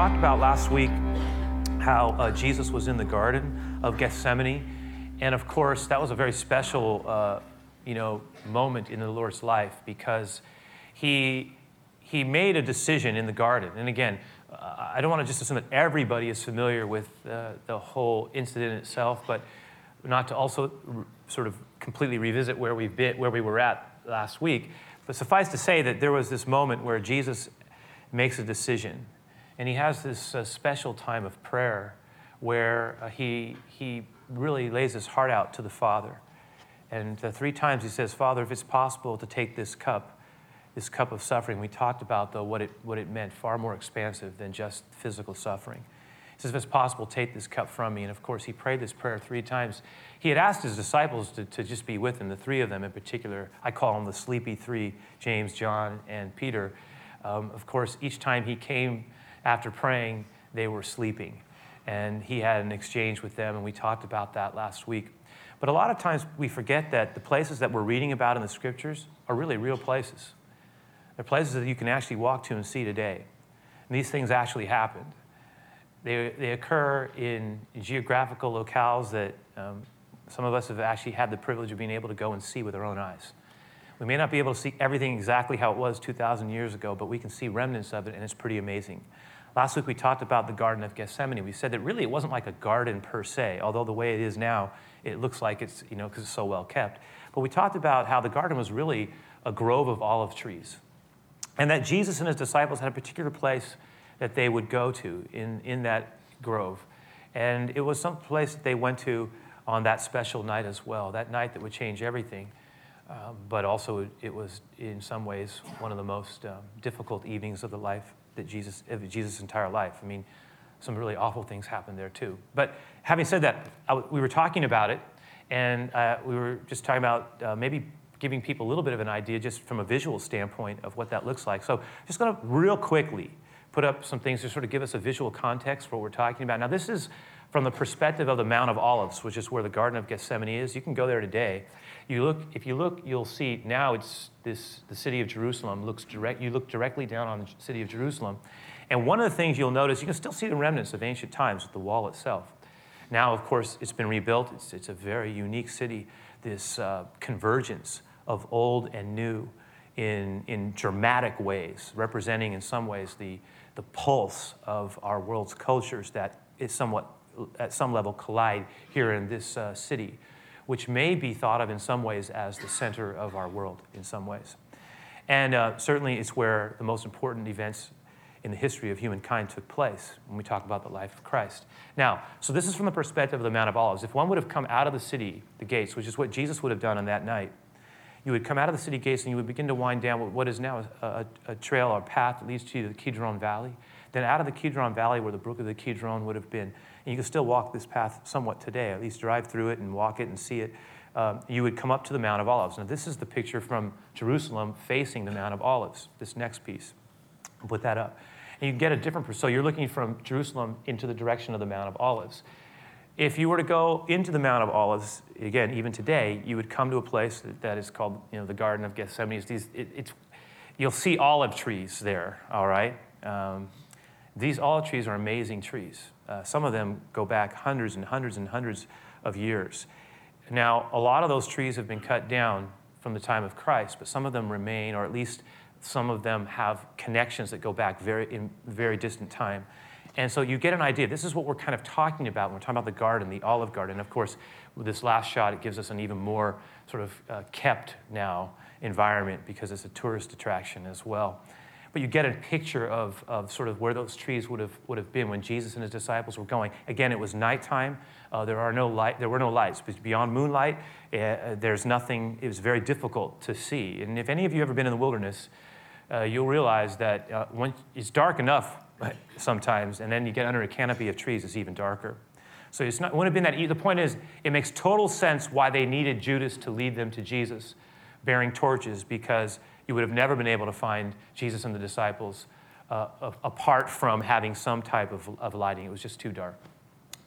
talked about last week how uh, Jesus was in the Garden of Gethsemane. And of course, that was a very special, uh, you know, moment in the Lord's life because he, he made a decision in the garden. And again, uh, I don't want to just assume that everybody is familiar with uh, the whole incident itself, but not to also re- sort of completely revisit where we've where we were at last week. But suffice to say that there was this moment where Jesus makes a decision and he has this uh, special time of prayer where uh, he, he really lays his heart out to the Father. And uh, three times he says, Father, if it's possible to take this cup, this cup of suffering, we talked about, though, what it, what it meant, far more expansive than just physical suffering. He says, if it's possible, take this cup from me. And of course, he prayed this prayer three times. He had asked his disciples to, to just be with him, the three of them in particular. I call them the sleepy three James, John, and Peter. Um, of course, each time he came after praying, they were sleeping. And he had an exchange with them, and we talked about that last week. But a lot of times we forget that the places that we're reading about in the scriptures are really real places. They're places that you can actually walk to and see today. And these things actually happened. They, they occur in geographical locales that um, some of us have actually had the privilege of being able to go and see with our own eyes. We may not be able to see everything exactly how it was 2,000 years ago, but we can see remnants of it, and it's pretty amazing. Last week we talked about the Garden of Gethsemane. We said that really it wasn't like a garden per se, although the way it is now, it looks like it's, you know, because it's so well kept. But we talked about how the garden was really a grove of olive trees. And that Jesus and his disciples had a particular place that they would go to in, in that grove. And it was some place that they went to on that special night as well, that night that would change everything. Um, but also, it was in some ways one of the most um, difficult evenings of the life that Jesus, Jesus' entire life. I mean, some really awful things happened there too. But having said that, we were talking about it, and uh, we were just talking about uh, maybe giving people a little bit of an idea just from a visual standpoint of what that looks like. So, just going to real quickly put up some things to sort of give us a visual context for what we're talking about. Now, this is from the perspective of the Mount of Olives, which is where the Garden of Gethsemane is. You can go there today. You look, if you look, you'll see now it's this, the city of Jerusalem looks direct, you look directly down on the city of Jerusalem. And one of the things you'll notice, you can still see the remnants of ancient times with the wall itself. Now, of course, it's been rebuilt. It's, it's a very unique city, this uh, convergence of old and new in, in dramatic ways, representing in some ways the, the pulse of our world's cultures that is somewhat, at some level, collide here in this uh, city which may be thought of in some ways as the center of our world in some ways. And uh, certainly it's where the most important events in the history of humankind took place when we talk about the life of Christ. Now, so this is from the perspective of the Mount of Olives. If one would have come out of the city, the gates, which is what Jesus would have done on that night, you would come out of the city gates and you would begin to wind down what is now a, a, a trail or path that leads to the Kidron Valley. Then out of the Kidron Valley, where the brook of the Kidron would have been, and you can still walk this path somewhat today, at least drive through it and walk it and see it. Um, you would come up to the Mount of Olives. Now, this is the picture from Jerusalem facing the Mount of Olives, this next piece. I'll put that up. And you get a different, so you're looking from Jerusalem into the direction of the Mount of Olives. If you were to go into the Mount of Olives, again, even today, you would come to a place that is called, you know, the Garden of Gethsemane. It's these, it, it's, you'll see olive trees there, all right? Um, these olive trees are amazing trees. Uh, some of them go back hundreds and hundreds and hundreds of years. Now, a lot of those trees have been cut down from the time of Christ, but some of them remain, or at least some of them have connections that go back very in very distant time. And so you get an idea. This is what we're kind of talking about when we're talking about the garden, the olive garden. Of course, with this last shot, it gives us an even more sort of uh, kept now environment because it's a tourist attraction as well but you get a picture of, of sort of where those trees would have, would have been when Jesus and his disciples were going. Again, it was nighttime. Uh, there, are no light, there were no lights. Beyond moonlight, uh, there's nothing, it was very difficult to see. And if any of you ever been in the wilderness, uh, you'll realize that uh, when it's dark enough sometimes, and then you get under a canopy of trees, it's even darker. So it's not, it wouldn't have been that. The point is, it makes total sense why they needed Judas to lead them to Jesus, bearing torches, because you would have never been able to find Jesus and the disciples uh, apart from having some type of, of lighting. It was just too dark.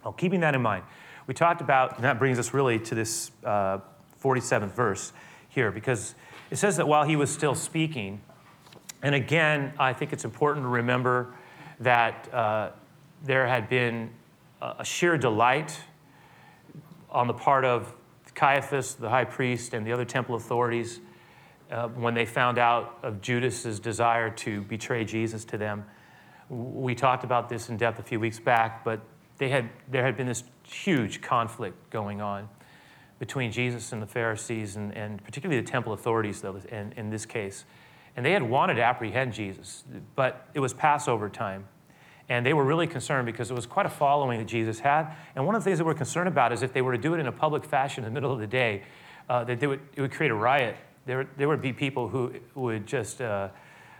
Well, keeping that in mind, we talked about, and that brings us really to this uh, 47th verse here, because it says that while he was still speaking, and again, I think it's important to remember that uh, there had been a sheer delight on the part of Caiaphas, the high priest, and the other temple authorities uh, when they found out of Judas's desire to betray Jesus to them. We talked about this in depth a few weeks back, but they had, there had been this huge conflict going on between Jesus and the Pharisees, and, and particularly the temple authorities, though, in, in this case. And they had wanted to apprehend Jesus, but it was Passover time. And they were really concerned because it was quite a following that Jesus had. And one of the things they were concerned about is if they were to do it in a public fashion in the middle of the day, uh, that they would, it would create a riot. There, there would be people who would just uh,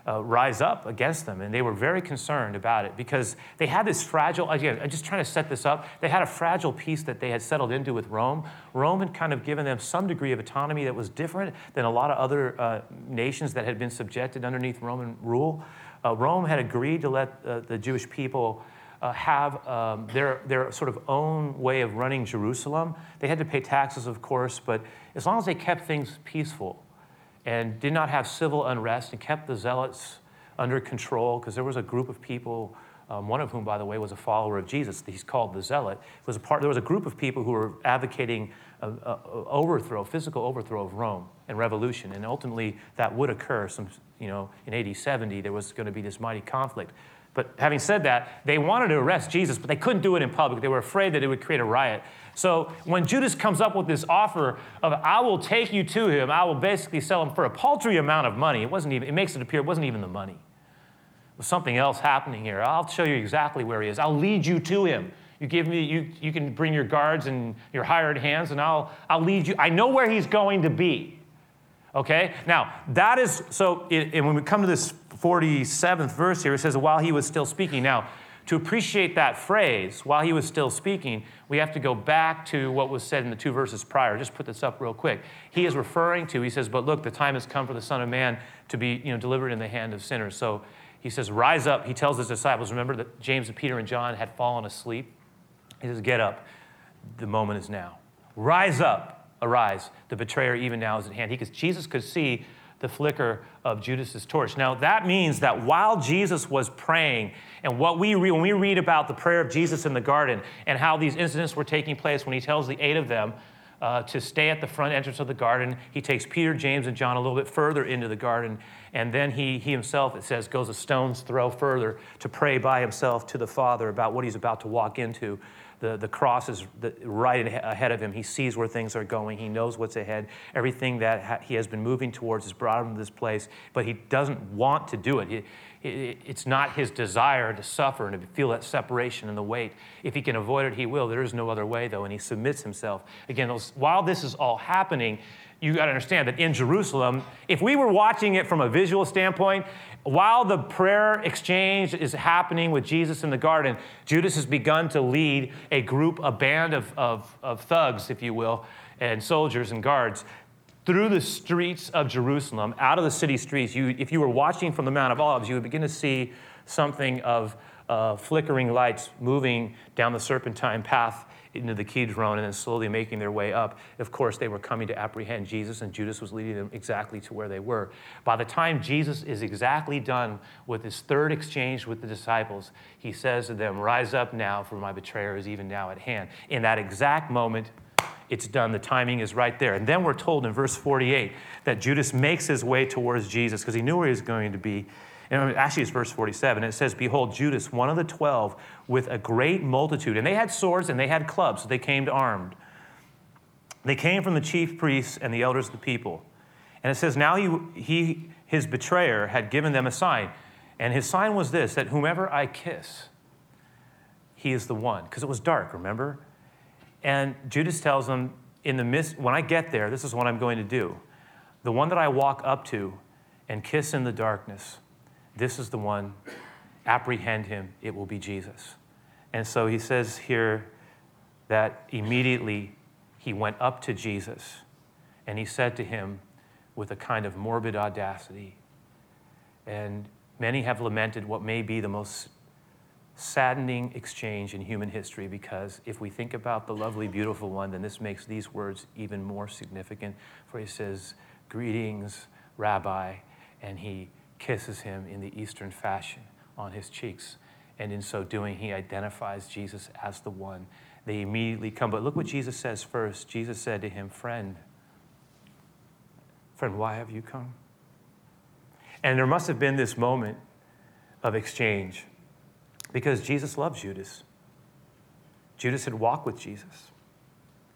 uh, rise up against them. And they were very concerned about it because they had this fragile, again, I'm just trying to set this up. They had a fragile peace that they had settled into with Rome. Rome had kind of given them some degree of autonomy that was different than a lot of other uh, nations that had been subjected underneath Roman rule. Uh, Rome had agreed to let uh, the Jewish people uh, have um, their, their sort of own way of running Jerusalem. They had to pay taxes, of course, but as long as they kept things peaceful and did not have civil unrest and kept the zealots under control, because there was a group of people, um, one of whom, by the way, was a follower of Jesus. He's called the zealot. Was a part, there was a group of people who were advocating a, a, a overthrow, physical overthrow of Rome and revolution, and ultimately that would occur. Some you know, in AD 70, there was going to be this mighty conflict. But having said that, they wanted to arrest Jesus, but they couldn't do it in public. They were afraid that it would create a riot. So when Judas comes up with this offer of, I will take you to him, I will basically sell him for a paltry amount of money, it wasn't even, it makes it appear it wasn't even the money. There's something else happening here. I'll show you exactly where he is. I'll lead you to him. You give me, you, you can bring your guards and your hired hands, and I'll, I'll lead you. I know where he's going to be. Okay? Now, that is, so, it, and when we come to this 47th verse here, it says, while he was still speaking. Now, to appreciate that phrase, while he was still speaking, we have to go back to what was said in the two verses prior. Just put this up real quick. He is referring to, he says, But look, the time has come for the Son of Man to be you know, delivered in the hand of sinners. So he says, Rise up. He tells his disciples, remember that James and Peter and John had fallen asleep? He says, Get up. The moment is now. Rise up arise. The betrayer even now is at hand. He could, Jesus could see the flicker of Judas's torch. Now that means that while Jesus was praying, and what we read, when we read about the prayer of Jesus in the garden and how these incidents were taking place, when he tells the eight of them uh, to stay at the front entrance of the garden, he takes Peter, James, and John a little bit further into the garden, and then he, he himself, it says, goes a stone's throw further to pray by himself to the Father about what he's about to walk into the, the cross is the, right ahead of him. He sees where things are going. He knows what's ahead. Everything that ha- he has been moving towards has brought him to this place, but he doesn't want to do it. He, it's not his desire to suffer and to feel that separation and the weight. If he can avoid it, he will. There is no other way, though, and he submits himself. Again, while this is all happening, you got to understand that in Jerusalem, if we were watching it from a visual standpoint, while the prayer exchange is happening with Jesus in the garden, Judas has begun to lead a group, a band of, of, of thugs, if you will, and soldiers and guards through the streets of Jerusalem, out of the city streets. You, if you were watching from the Mount of Olives, you would begin to see something of uh, flickering lights moving down the serpentine path into the Kidron and then slowly making their way up. Of course, they were coming to apprehend Jesus, and Judas was leading them exactly to where they were. By the time Jesus is exactly done with his third exchange with the disciples, he says to them, Rise up now, for my betrayer is even now at hand. In that exact moment, it's done. The timing is right there. And then we're told in verse 48 that Judas makes his way towards Jesus because he knew where he was going to be. And actually, it's verse 47. It says, Behold, Judas, one of the twelve, with a great multitude. And they had swords and they had clubs, so they came armed. They came from the chief priests and the elders of the people. And it says, Now he, he, his betrayer had given them a sign. And his sign was this that whomever I kiss, he is the one. Because it was dark, remember? And Judas tells them, in the midst, when I get there, this is what I'm going to do. The one that I walk up to and kiss in the darkness, this is the one, apprehend him, it will be Jesus. And so he says here that immediately he went up to Jesus and he said to him with a kind of morbid audacity, and many have lamented what may be the most saddening exchange in human history because if we think about the lovely, beautiful one, then this makes these words even more significant. For he says, Greetings, Rabbi, and he kisses him in the Eastern fashion on his cheeks. And in so doing, he identifies Jesus as the one. They immediately come. But look what Jesus says first. Jesus said to him, Friend, friend, why have you come? And there must have been this moment of exchange because Jesus loved Judas. Judas had walked with Jesus.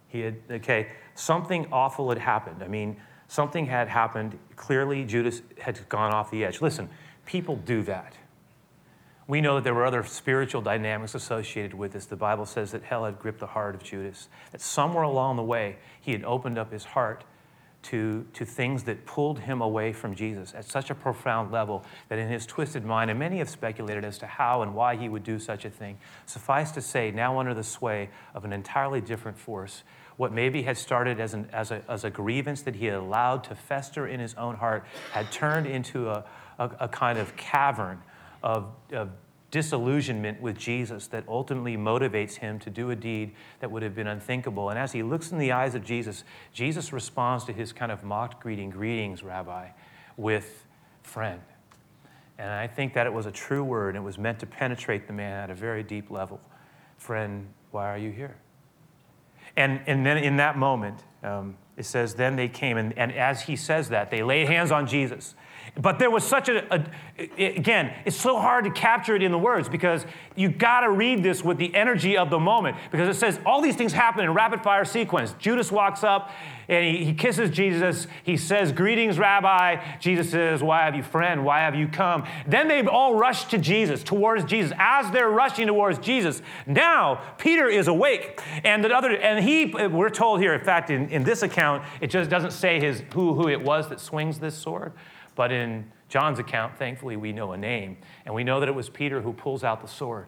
He had, okay, something awful had happened. I mean, something had happened. Clearly, Judas had gone off the edge. Listen, people do that. We know that there were other spiritual dynamics associated with this. The Bible says that hell had gripped the heart of Judas, that somewhere along the way, he had opened up his heart to, to things that pulled him away from Jesus at such a profound level that in his twisted mind, and many have speculated as to how and why he would do such a thing, suffice to say, now under the sway of an entirely different force, what maybe had started as, an, as, a, as a grievance that he had allowed to fester in his own heart had turned into a, a, a kind of cavern of, of disillusionment with Jesus that ultimately motivates him to do a deed that would have been unthinkable. And as he looks in the eyes of Jesus, Jesus responds to his kind of mocked greeting, Greetings, Rabbi, with friend. And I think that it was a true word. It was meant to penetrate the man at a very deep level. Friend, why are you here? And, and then in that moment, um, it says, then they came, and, and as he says that, they laid hands on Jesus. But there was such a, a, again, it's so hard to capture it in the words because you got to read this with the energy of the moment because it says all these things happen in rapid fire sequence. Judas walks up and he, he kisses Jesus. He says, Greetings, Rabbi. Jesus says, Why have you, friend? Why have you come? Then they all rush to Jesus, towards Jesus. As they're rushing towards Jesus, now Peter is awake. And the other, and he, we're told here, in fact, in, in this account, it just doesn't say his who, who it was that swings this sword. But in John's account, thankfully, we know a name. And we know that it was Peter who pulls out the sword.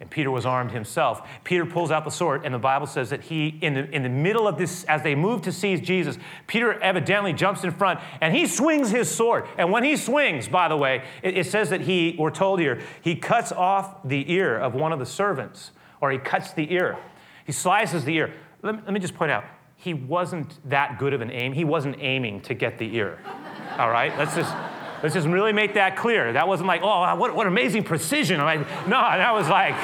And Peter was armed himself. Peter pulls out the sword, and the Bible says that he, in the, in the middle of this, as they move to seize Jesus, Peter evidently jumps in front and he swings his sword. And when he swings, by the way, it, it says that he, we're told here, he cuts off the ear of one of the servants, or he cuts the ear. He slices the ear. Let let me just point out, he wasn't that good of an aim. He wasn't aiming to get the ear. All right? Let's just. Let's just really make that clear. That wasn't like, oh, what, what amazing precision. I'm like, no, that was like,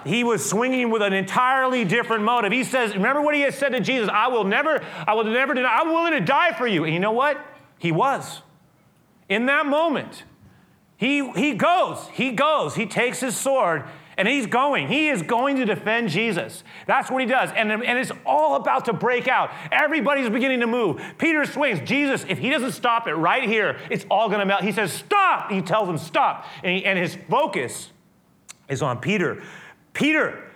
he was swinging with an entirely different motive. He says, remember what he had said to Jesus, I will never, I will never deny, I'm willing to die for you. And you know what? He was. In that moment, he, he goes, he goes, he takes his sword and he's going. He is going to defend Jesus. That's what he does. And, and it's all about to break out. Everybody's beginning to move. Peter swings. Jesus, if he doesn't stop it right here, it's all going to melt. He says, Stop. He tells him, Stop. And, he, and his focus is on Peter. Peter,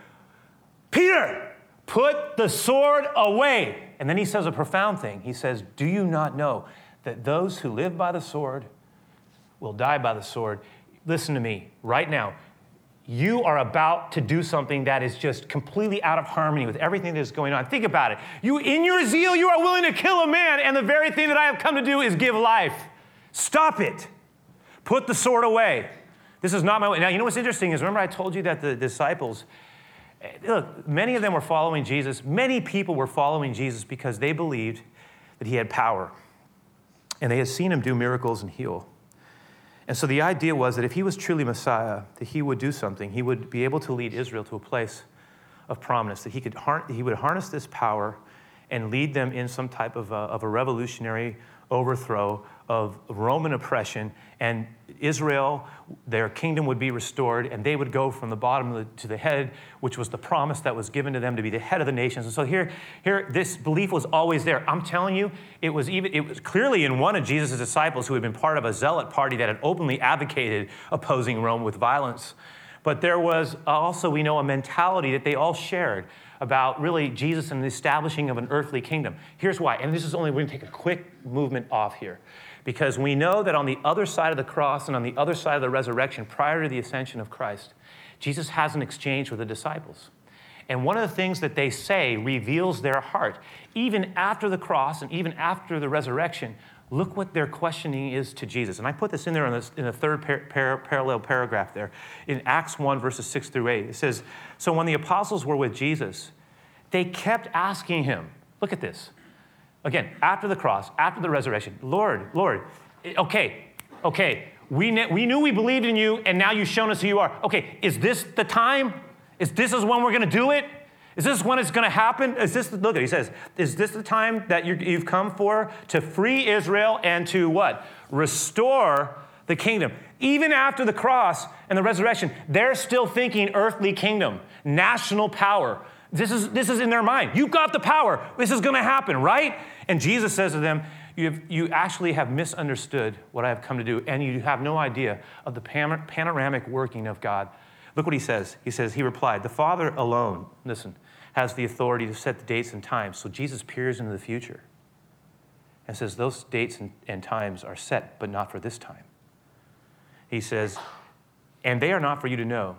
Peter, put the sword away. And then he says a profound thing. He says, Do you not know that those who live by the sword will die by the sword? Listen to me right now you are about to do something that is just completely out of harmony with everything that is going on. Think about it. You, in your zeal, you are willing to kill a man, and the very thing that I have come to do is give life. Stop it. Put the sword away. This is not my way. Now, you know what's interesting is remember I told you that the disciples, eh, look, many of them were following Jesus. Many people were following Jesus because they believed that he had power, and they had seen him do miracles and heal. And so the idea was that if he was truly Messiah, that he would do something. He would be able to lead Israel to a place of prominence, that he, could he would harness this power and lead them in some type of a, of a revolutionary overthrow of Roman oppression, and Israel, their kingdom would be restored, and they would go from the bottom to the head, which was the promise that was given to them to be the head of the nations. And so here, here this belief was always there. I'm telling you, it was even it was clearly in one of Jesus' disciples who had been part of a zealot party that had openly advocated opposing Rome with violence. But there was also, we know, a mentality that they all shared about really Jesus and the establishing of an earthly kingdom. Here's why, and this is only, we're gonna take a quick movement off here. Because we know that on the other side of the cross and on the other side of the resurrection, prior to the ascension of Christ, Jesus has an exchange with the disciples. And one of the things that they say reveals their heart. Even after the cross and even after the resurrection, look what their questioning is to Jesus. And I put this in there in, this, in the third par- par- parallel paragraph there in Acts 1, verses 6 through 8. It says, So when the apostles were with Jesus, they kept asking him, look at this. Again, after the cross, after the resurrection, Lord, Lord, okay, okay, we, we knew we believed in you, and now you've shown us who you are. Okay, is this the time? Is this is when we're to do it? Is this when it's going to happen? Is this, look at he says, is this the time that you you've come for to free Israel and to what? Restore the kingdom. Even after the cross and the resurrection, they're still thinking earthly kingdom, national power. This is, this is in their mind. You've got the power. This is going to happen, right? And Jesus says to them, you, have, you actually have misunderstood what I have come to do, and you have no idea of the panoramic working of God. Look what he says. He says, He replied, The Father alone, listen, has the authority to set the dates and times. So Jesus peers into the future and says, Those dates and, and times are set, but not for this time. He says, And they are not for you to know,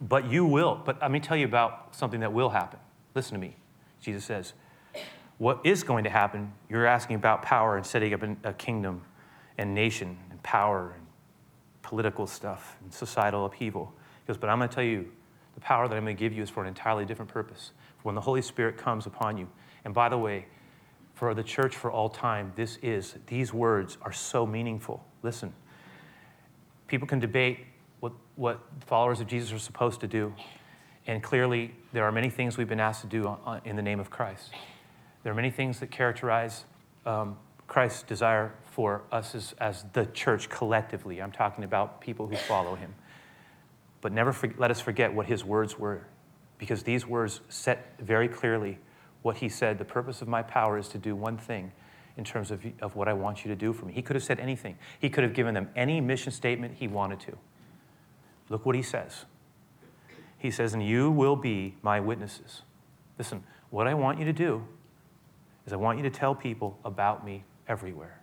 but you will. But let me tell you about something that will happen. Listen to me. Jesus says, What is going to happen? You're asking about power and setting up a kingdom and nation and power and political stuff and societal upheaval. He goes, But I'm going to tell you, the power that I'm going to give you is for an entirely different purpose. For when the Holy Spirit comes upon you. And by the way, for the church for all time, this is, these words are so meaningful. Listen, people can debate what, what followers of Jesus are supposed to do. And clearly, there are many things we've been asked to do in the name of Christ. There are many things that characterize um, Christ's desire for us as, as the church collectively. I'm talking about people who follow him. But never for, let us forget what his words were, because these words set very clearly what he said. The purpose of my power is to do one thing in terms of, of what I want you to do for me. He could have said anything, he could have given them any mission statement he wanted to. Look what he says. He says, And you will be my witnesses. Listen, what I want you to do is I want you to tell people about me everywhere.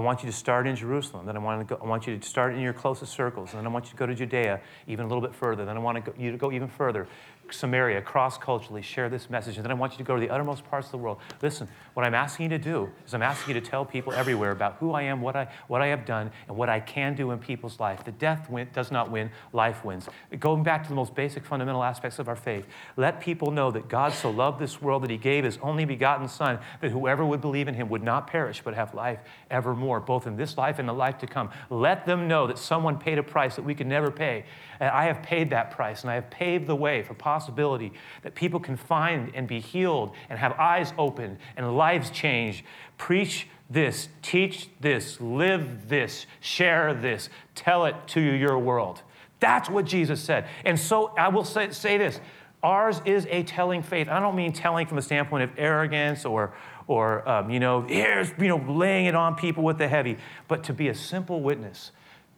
I want you to start in Jerusalem. Then I want, to go, I want you to start in your closest circles. And then I want you to go to Judea even a little bit further. Then I want to go, you to go even further. Samaria, cross culturally, share this message. And then I want you to go to the uttermost parts of the world. Listen, what I'm asking you to do is I'm asking you to tell people everywhere about who I am, what I, what I have done, and what I can do in people's life. The death win, does not win, life wins. Going back to the most basic fundamental aspects of our faith, let people know that God so loved this world that he gave his only begotten Son, that whoever would believe in him would not perish, but have life evermore, both in this life and the life to come. Let them know that someone paid a price that we could never pay. And I have paid that price, and I have paved the way for possible possibility that people can find and be healed and have eyes opened and lives changed. Preach this, teach this, live this, share this, tell it to your world. That's what Jesus said. And so I will say, say this ours is a telling faith. I don't mean telling from the standpoint of arrogance or, or um, you know, here's, you know, laying it on people with the heavy, but to be a simple witness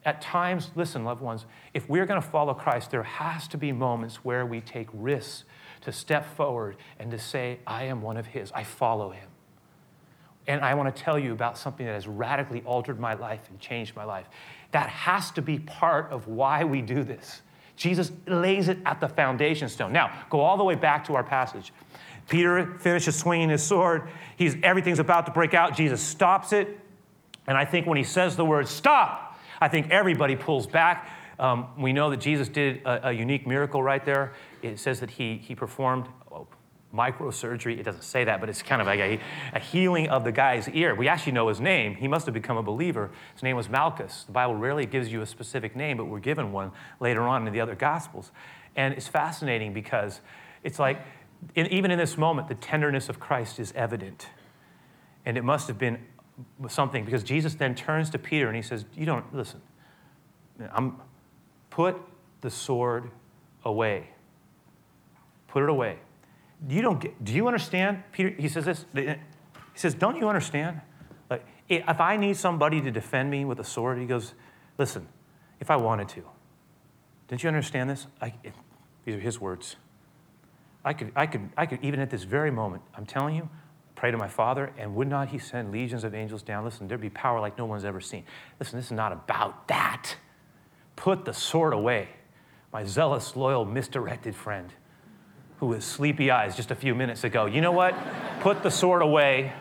at times, listen, loved ones, if we're going to follow Christ, there has to be moments where we take risks to step forward and to say, I am one of His, I follow Him. And I want to tell you about something that has radically altered my life and changed my life. That has to be part of why we do this. Jesus lays it at the foundation stone. Now, go all the way back to our passage. Peter finishes swinging his sword. He's, everything's about to break out. Jesus stops it. And I think when he says the word stop, I think everybody pulls back. Um, we know that Jesus did a, a, unique miracle right there. It says that he, he performed oh, microsurgery. It doesn't say that, but it's kind of like a, a, healing of the guy's ear. We actually know his name. He must have become a believer. His name was Malchus. The Bible rarely gives you a specific name, but we're given one later on in the other Gospels. And it's fascinating because it's like, in, even in this moment, the tenderness of Christ is evident. And it must have been something because Jesus then turns to Peter and he says, You don't, listen, I'm, put the sword away. Put it away. You don't get, do you understand? Peter, he says this, he says, Don't you understand? Like, if I need somebody to defend me with a sword, he goes, Listen, if I wanted to, didn't you understand this? I, these are his words. I could, I, could, I could, even at this very moment, I'm telling you, pray to my Father, and would not He send legions of angels down? Listen, there'd be power like no one's ever seen. Listen, this is not about that. Put the sword away. My zealous, loyal, misdirected friend who with sleepy eyes just a few minutes ago, you know what? Put the sword away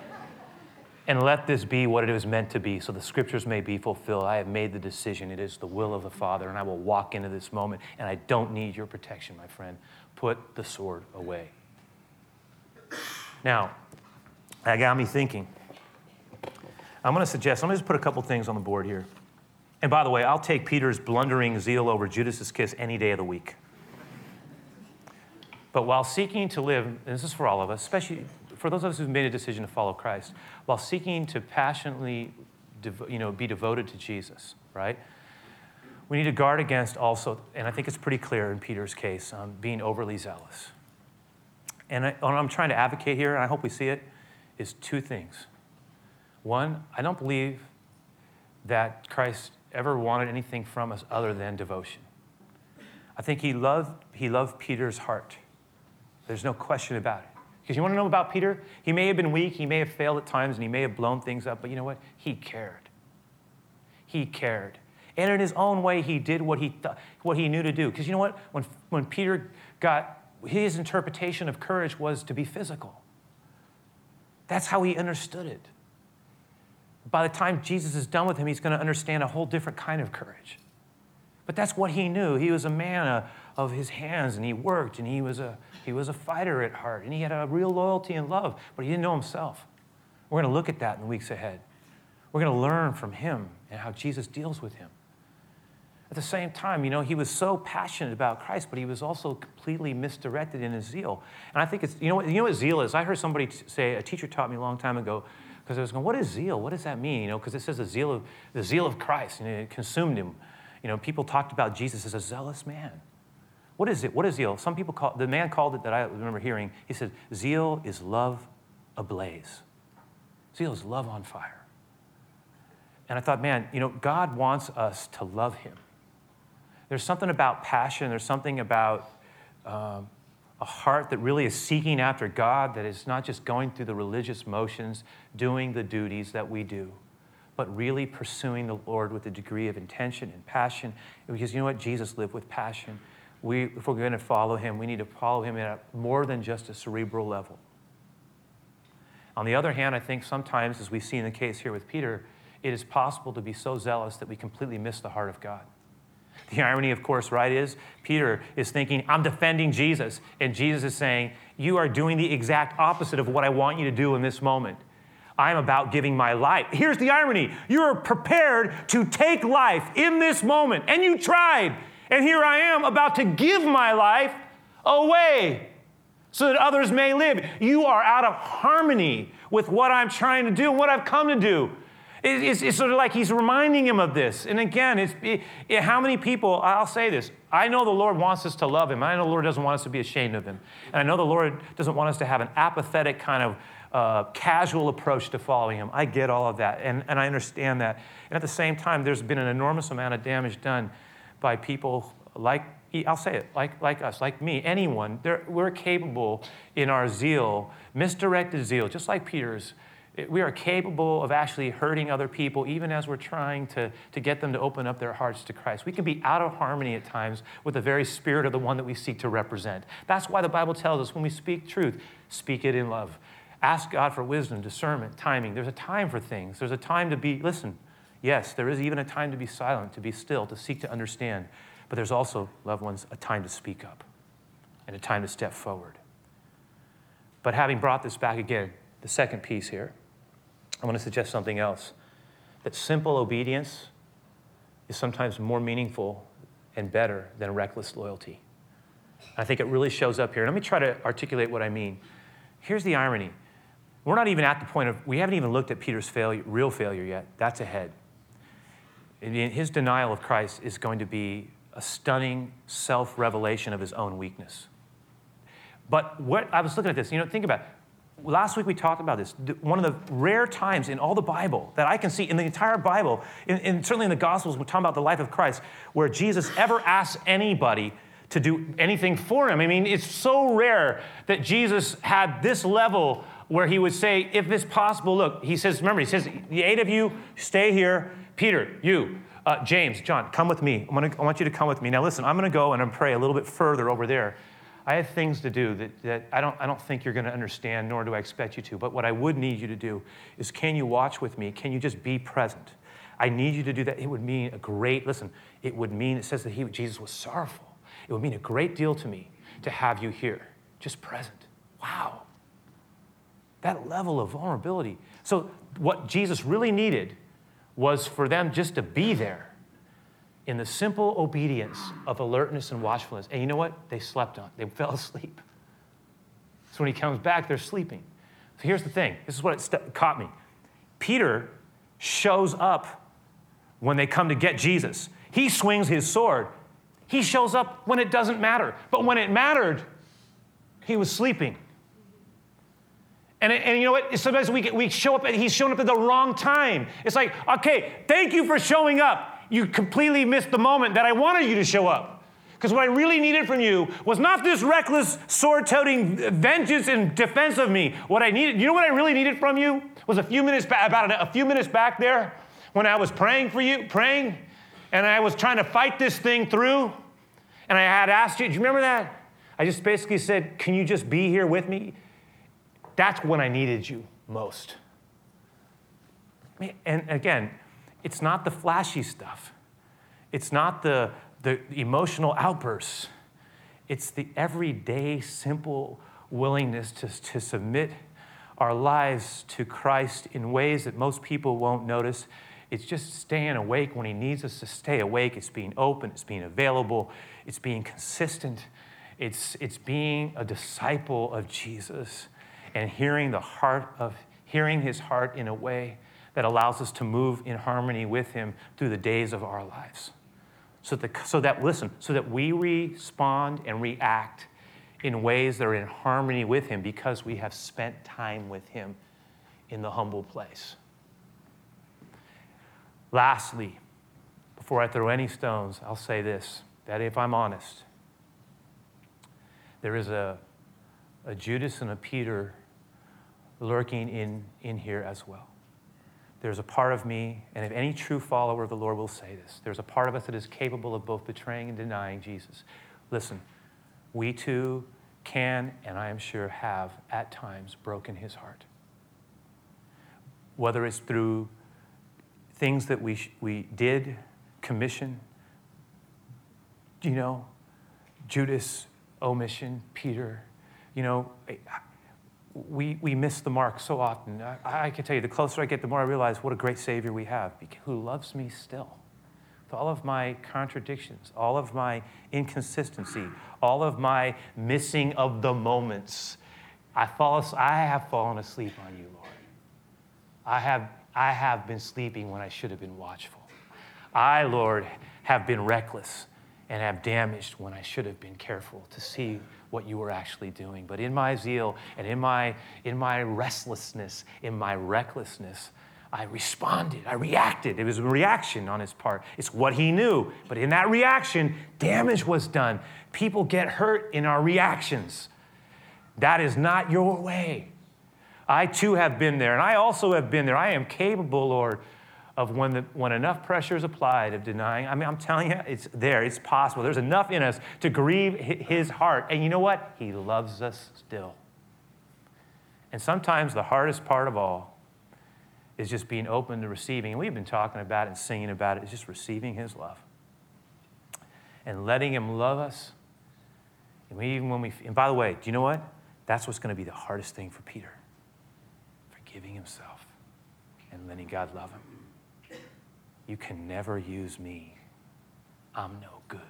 and let this be what it was meant to be so the scriptures may be fulfilled. I have made the decision. It is the will of the Father, and I will walk into this moment, and I don't need your protection, my friend. Put the sword away. Now, that got me thinking. I'm going to suggest, let me just put a couple things on the board here. And by the way, I'll take Peter's blundering zeal over Judas's kiss any day of the week. But while seeking to live, and this is for all of us, especially for those of us who've made a decision to follow Christ, while seeking to passionately you know, be devoted to Jesus, right? We need to guard against also, and I think it's pretty clear in Peter's case, um, being overly zealous. And I, what I'm trying to advocate here, and I hope we see it, is two things. One, I don't believe that Christ ever wanted anything from us other than devotion. I think he loved, he loved Peter's heart. There's no question about it. Because you want to know about Peter? He may have been weak, he may have failed at times, and he may have blown things up, but you know what? He cared. He cared. And in his own way, he did what he, th- what he knew to do. Because you know what? When, when Peter got his interpretation of courage was to be physical. That's how he understood it. By the time Jesus is done with him, he's going to understand a whole different kind of courage. But that's what he knew. He was a man of his hands, and he worked, and he was, a, he was a fighter at heart, and he had a real loyalty and love, but he didn't know himself. We're going to look at that in the weeks ahead. We're going to learn from him and how Jesus deals with him. At the same time, you know, he was so passionate about Christ, but he was also completely misdirected in his zeal. And I think it's, you know what, you know what zeal is? I heard somebody say, a teacher taught me a long time ago, because I was going, what is zeal? What does that mean? You know, because it says the zeal of the zeal of Christ, and it consumed him. You know, people talked about Jesus as a zealous man. What is it? What is zeal? Some people call the man called it that I remember hearing. He said, zeal is love ablaze. Zeal is love on fire. And I thought, man, you know, God wants us to love him. There's something about passion, there's something about um, a heart that really is seeking after God, that is not just going through the religious motions, doing the duties that we do, but really pursuing the Lord with a degree of intention and passion. Because you know what? Jesus lived with passion. We, if we're going to follow him, we need to follow him at more than just a cerebral level. On the other hand, I think sometimes, as we see in the case here with Peter, it is possible to be so zealous that we completely miss the heart of God. The irony, of course, right, is Peter is thinking, I'm defending Jesus. And Jesus is saying, You are doing the exact opposite of what I want you to do in this moment. I'm about giving my life. Here's the irony you are prepared to take life in this moment, and you tried. And here I am about to give my life away so that others may live. You are out of harmony with what I'm trying to do and what I've come to do. It's, it's, sort of like he's reminding him of this. And again, it's, it, it, how many people, I'll say this, I know the Lord wants us to love him. I know the Lord doesn't want us to be ashamed of him. And I know the Lord doesn't want us to have an apathetic kind of uh, casual approach to following him. I get all of that, and, and I understand that. And at the same time, there's been an enormous amount of damage done by people like I'll say it, like, like us, like me, anyone, we're capable in our zeal, misdirected zeal, just like Peter's, we are capable of actually hurting other people even as we're trying to, to get them to open up their hearts to Christ. We can be out of harmony at times with the very spirit of the one that we seek to represent. That's why the Bible tells us when we speak truth, speak it in love. Ask God for wisdom, discernment, timing. There's a time for things. There's a time to be, listen, yes, there is even a time to be silent, to be still, to seek to understand. But there's also, loved ones, a time to speak up and a time to step forward. But having brought this back again, the second piece here, I want to suggest something else that simple obedience is sometimes more meaningful and better than reckless loyalty. I think it really shows up here. Let me try to articulate what I mean. Here's the irony we're not even at the point of, we haven't even looked at Peter's failure, real failure yet. That's ahead. His denial of Christ is going to be a stunning self revelation of his own weakness. But what I was looking at this, you know, think about it last week we talked about this. One of the rare times in all the Bible that I can see in the entire Bible, and certainly in the Gospels, we're talking about the life of Christ, where Jesus ever asks anybody to do anything for him. I mean, it's so rare that Jesus had this level where he would say, if it's possible, look, he says, remember, he says, the eight of you stay here. Peter, you, uh, James, John, come with me. Gonna, I want you to come with me. Now, listen, I'm going to go and I'm pray a little bit further over there. I have things to do that, that I, don't, I don't think you're going to understand, nor do I expect you to. But what I would need you to do is can you watch with me? Can you just be present? I need you to do that. It would mean a great, listen, it would mean, it says that he, Jesus was sorrowful. It would mean a great deal to me to have you here, just present. Wow. That level of vulnerability. So, what Jesus really needed was for them just to be there in the simple obedience of alertness and watchfulness. And you know what? They slept on. They fell asleep. So when he comes back, they're sleeping. So here's the thing. This is what it st- caught me. Peter shows up when they come to get Jesus. He swings his sword. He shows up when it doesn't matter. But when it mattered, he was sleeping. And, and you know what? Sometimes we, we show up, and he's showing up at the wrong time. It's like, okay, thank you for showing up. You completely missed the moment that I wanted you to show up. Because what I really needed from you was not this reckless, sword toting vengeance in defense of me. What I needed, you know what I really needed from you? Was a few minutes back, about a, few minutes back there when I was praying for you, praying, and I was trying to fight this thing through. And I had asked you, do you remember that? I just basically said, Can you just be here with me? That's when I needed you most. And again, it's not the flashy stuff, it's not the, the emotional outbursts, it's the everyday, simple willingness to, to submit our lives to Christ in ways that most people won't notice. It's just staying awake when He needs us to stay awake. It's being open, it's being available, it's being consistent, it's, it's being a disciple of Jesus and hearing the heart of hearing his heart in a way that allows us to move in harmony with him through the days of our lives. So that, so that listen, so that we respond and react in ways that are in harmony with him because we have spent time with him in the humble place. Lastly, before I throw any stones, I'll say this that if I'm honest, there is a, a Judas and a Peter lurking in, in here as well. There's a part of me, and if any true follower of the Lord will say this, there's a part of us that is capable of both betraying and denying Jesus. Listen, we too can, and I am sure have, at times broken his heart. Whether it's through things that we, we did, commission, you know, Judas, omission, Peter, you know, we, we miss the mark so often. I, I, can tell you, the closer I get, the more I realize what a great Savior we have who loves me still. With all of my contradictions, all of my inconsistency, all of my missing of the moments, I, fall, I have fallen asleep on you, Lord. I have, I have been sleeping when I should have been watchful. I, Lord, have been reckless and have damaged when I should have been careful to see what you were actually doing. But in my zeal and in my, in my restlessness, in my recklessness, I responded. I reacted. It was a reaction on his part. It's what he knew. But in that reaction, damage was done. People get hurt in our reactions. That is not your way. I too have been there, and I also have been there. I am capable, Lord, of when, the, when enough pressure is applied of denying. I mean, I'm telling you, it's there, it's possible. There's enough in us to grieve his heart. And you know what? He loves us still. And sometimes the hardest part of all is just being open to receiving. And we've been talking about it and singing about it, it's just receiving his love and letting him love us. And we, even when we, and by the way, do you know what? That's what's going to be the hardest thing for Peter forgiving himself and letting God love him. You can never use me. I'm no good.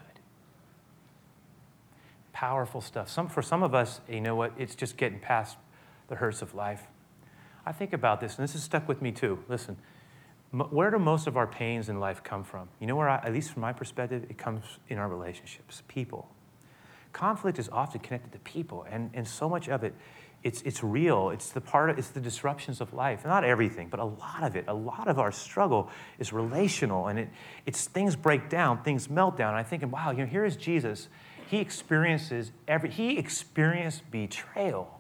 Powerful stuff. Some, for some of us, you know what? It's just getting past the hurts of life. I think about this, and this has stuck with me too. Listen, where do most of our pains in life come from? You know where, I, at least from my perspective, it comes in our relationships, people. Conflict is often connected to people, and, and so much of it it's, it's real. It's the part of, it's the disruptions of life. Not everything, but a lot of it. A lot of our struggle is relational and it, it's things break down, things melt down. And I'm thinking, wow, you know, here is Jesus. He experiences every, he experienced betrayal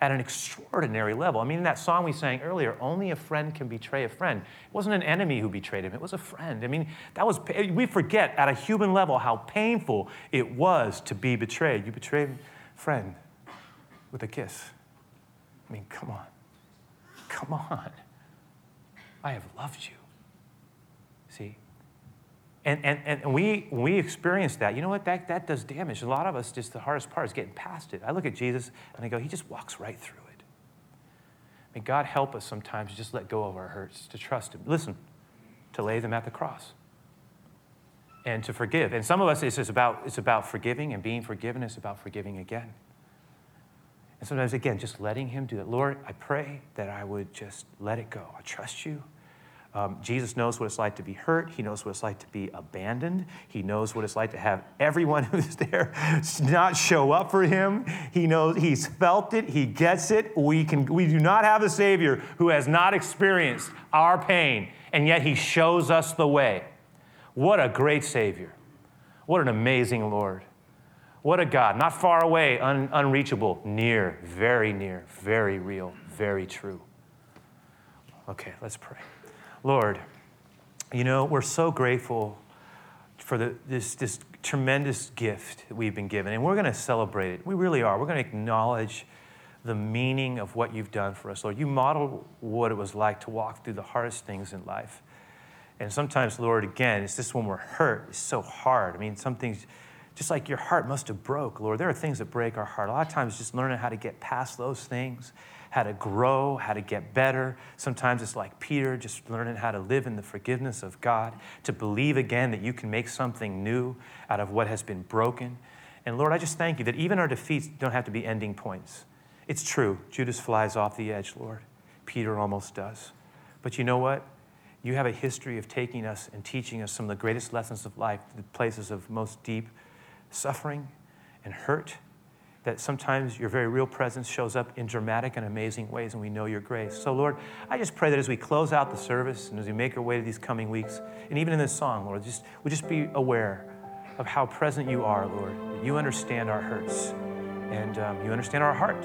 at an extraordinary level. I mean, in that song we sang earlier, only a friend can betray a friend. It wasn't an enemy who betrayed him, it was a friend. I mean, that was, we forget at a human level how painful it was to be betrayed. You betrayed a friend with a kiss. I mean, come on. Come on. I have loved you. See? And, and, and we, we experience that, you know what? That, that does damage. A lot of us, just the hardest part is getting past it. I look at Jesus and I go, He just walks right through it. May God help us sometimes just let go of our hurts, to trust Him. Listen, to lay them at the cross and to forgive. And some of us, it's about, it's about forgiving and being forgiven. It's about forgiving again. And sometimes, again, just letting Him do it. Lord, I pray that I would just let it go. I trust you. Um, Jesus knows what it's like to be hurt. He knows what it's like to be abandoned. He knows what it's like to have everyone who's there not show up for him. He knows he's felt it. He gets it. We, can, we do not have a Savior who has not experienced our pain, and yet he shows us the way. What a great Savior. What an amazing Lord. What a God. Not far away, un, unreachable, near, very near, very real, very true. Okay, let's pray. Lord, you know, we're so grateful for the, this, this tremendous gift that we've been given, and we're going to celebrate it. We really are. We're going to acknowledge the meaning of what you've done for us, Lord. You modeled what it was like to walk through the hardest things in life. And sometimes, Lord, again, it's just when we're hurt, it's so hard. I mean, some things, just like your heart must have broke, Lord. There are things that break our heart. A lot of times, just learning how to get past those things how to grow, how to get better. Sometimes it's like Peter, just learning how to live in the forgiveness of God, to believe again that you can make something new out of what has been broken. And Lord, I just thank you that even our defeats don't have to be ending points. It's true, Judas flies off the edge, Lord. Peter almost does. But you know what? You have a history of taking us and teaching us some of the greatest lessons of life, the places of most deep suffering and hurt that sometimes your very real presence shows up in dramatic and amazing ways, and we know your grace. So, Lord, I just pray that as we close out the service and as we make our way to these coming weeks, and even in this song, Lord, just, we just be aware of how present you are, Lord, that you understand our hurts and um, you understand our heart.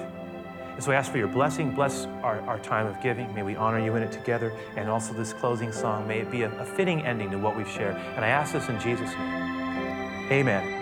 And so I ask for your blessing. Bless our, our time of giving. May we honor you in it together. And also this closing song, may it be a, a fitting ending to what we've shared. And I ask this in Jesus' name. Amen.